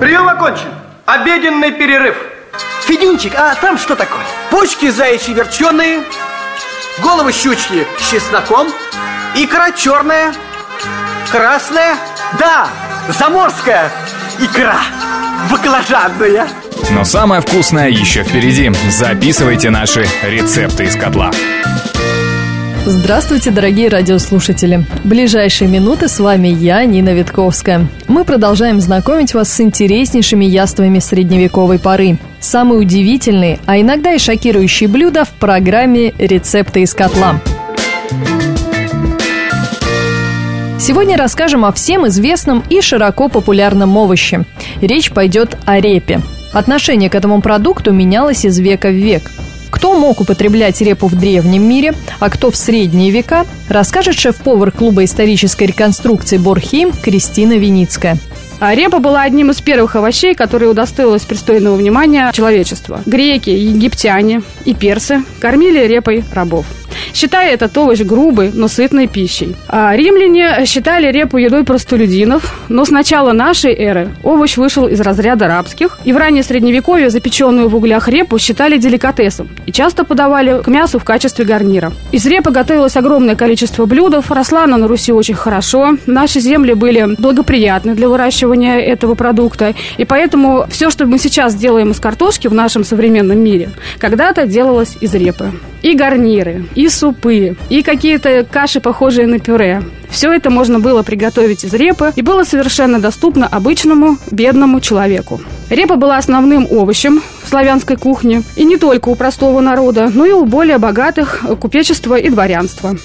Прием окончен. Обеденный перерыв. Федюнчик, а там что такое? Почки заячьи верченые, головы щучьи с чесноком, икра черная, красная, да, заморская икра, баклажанная. Но самое вкусное еще впереди. Записывайте наши рецепты из котла. Здравствуйте, дорогие радиослушатели! Ближайшие минуты с вами я, Нина Витковская. Мы продолжаем знакомить вас с интереснейшими яствами средневековой поры. Самые удивительные, а иногда и шокирующие блюда в программе «Рецепты из котла». Сегодня расскажем о всем известном и широко популярном овоще. Речь пойдет о репе. Отношение к этому продукту менялось из века в век – кто мог употреблять репу в древнем мире, а кто в средние века, расскажет шеф-повар клуба исторической реконструкции «Борхейм» Кристина Виницкая. А репа была одним из первых овощей, которые удостоилось пристойного внимания человечества. Греки, египтяне и персы кормили репой рабов считая этот овощ грубой, но сытной пищей. А римляне считали репу едой простолюдинов, но с начала нашей эры овощ вышел из разряда рабских, и в раннее средневековье запеченную в углях репу считали деликатесом и часто подавали к мясу в качестве гарнира. Из репы готовилось огромное количество блюдов, росла она на Руси очень хорошо, наши земли были благоприятны для выращивания этого продукта, и поэтому все, что мы сейчас делаем из картошки в нашем современном мире, когда-то делалось из репы. И гарниры, и супы, и какие-то каши, похожие на пюре. Все это можно было приготовить из репы и было совершенно доступно обычному бедному человеку. Репа была основным овощем в славянской кухне, и не только у простого народа, но и у более богатых купечества и дворянства.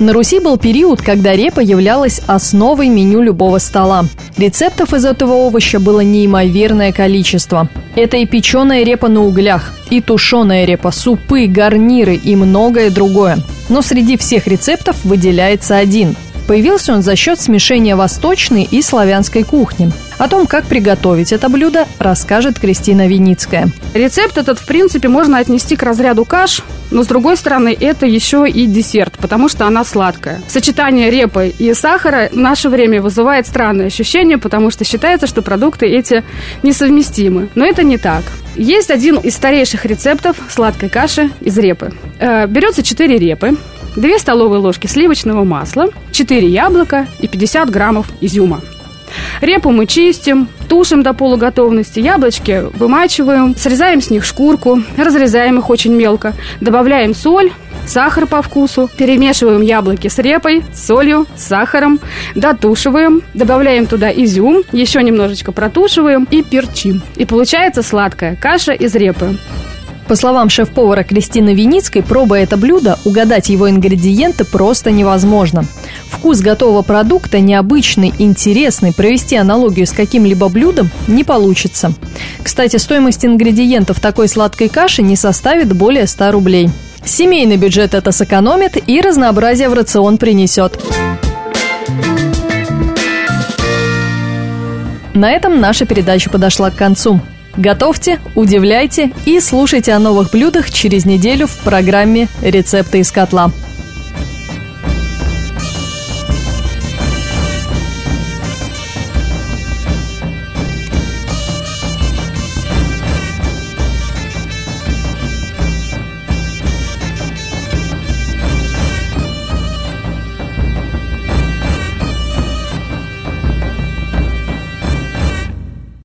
На Руси был период, когда репа являлась основой меню любого стола. Рецептов из этого овоща было неимоверное количество. Это и печеная репа на углях, и тушеная репа, супы, гарниры и многое другое. Но среди всех рецептов выделяется один – Появился он за счет смешения восточной и славянской кухни. О том, как приготовить это блюдо, расскажет Кристина Виницкая. Рецепт этот, в принципе, можно отнести к разряду каш, но, с другой стороны, это еще и десерт, потому что она сладкая. Сочетание репы и сахара в наше время вызывает странное ощущение, потому что считается, что продукты эти несовместимы. Но это не так. Есть один из старейших рецептов сладкой каши из репы. Э, берется 4 репы, 2 столовые ложки сливочного масла, 4 яблока и 50 граммов изюма. Репу мы чистим, тушим до полуготовности, яблочки вымачиваем, срезаем с них шкурку, разрезаем их очень мелко, добавляем соль, сахар по вкусу, перемешиваем яблоки с репой, солью, сахаром, дотушиваем, добавляем туда изюм, еще немножечко протушиваем и перчим. И получается сладкая каша из репы. По словам шеф-повара Кристины Виницкой, пробуя это блюдо, угадать его ингредиенты просто невозможно. Вкус готового продукта необычный, интересный, провести аналогию с каким-либо блюдом не получится. Кстати, стоимость ингредиентов такой сладкой каши не составит более 100 рублей. Семейный бюджет это сэкономит и разнообразие в рацион принесет. На этом наша передача подошла к концу. Готовьте, удивляйте и слушайте о новых блюдах через неделю в программе «Рецепты из котла».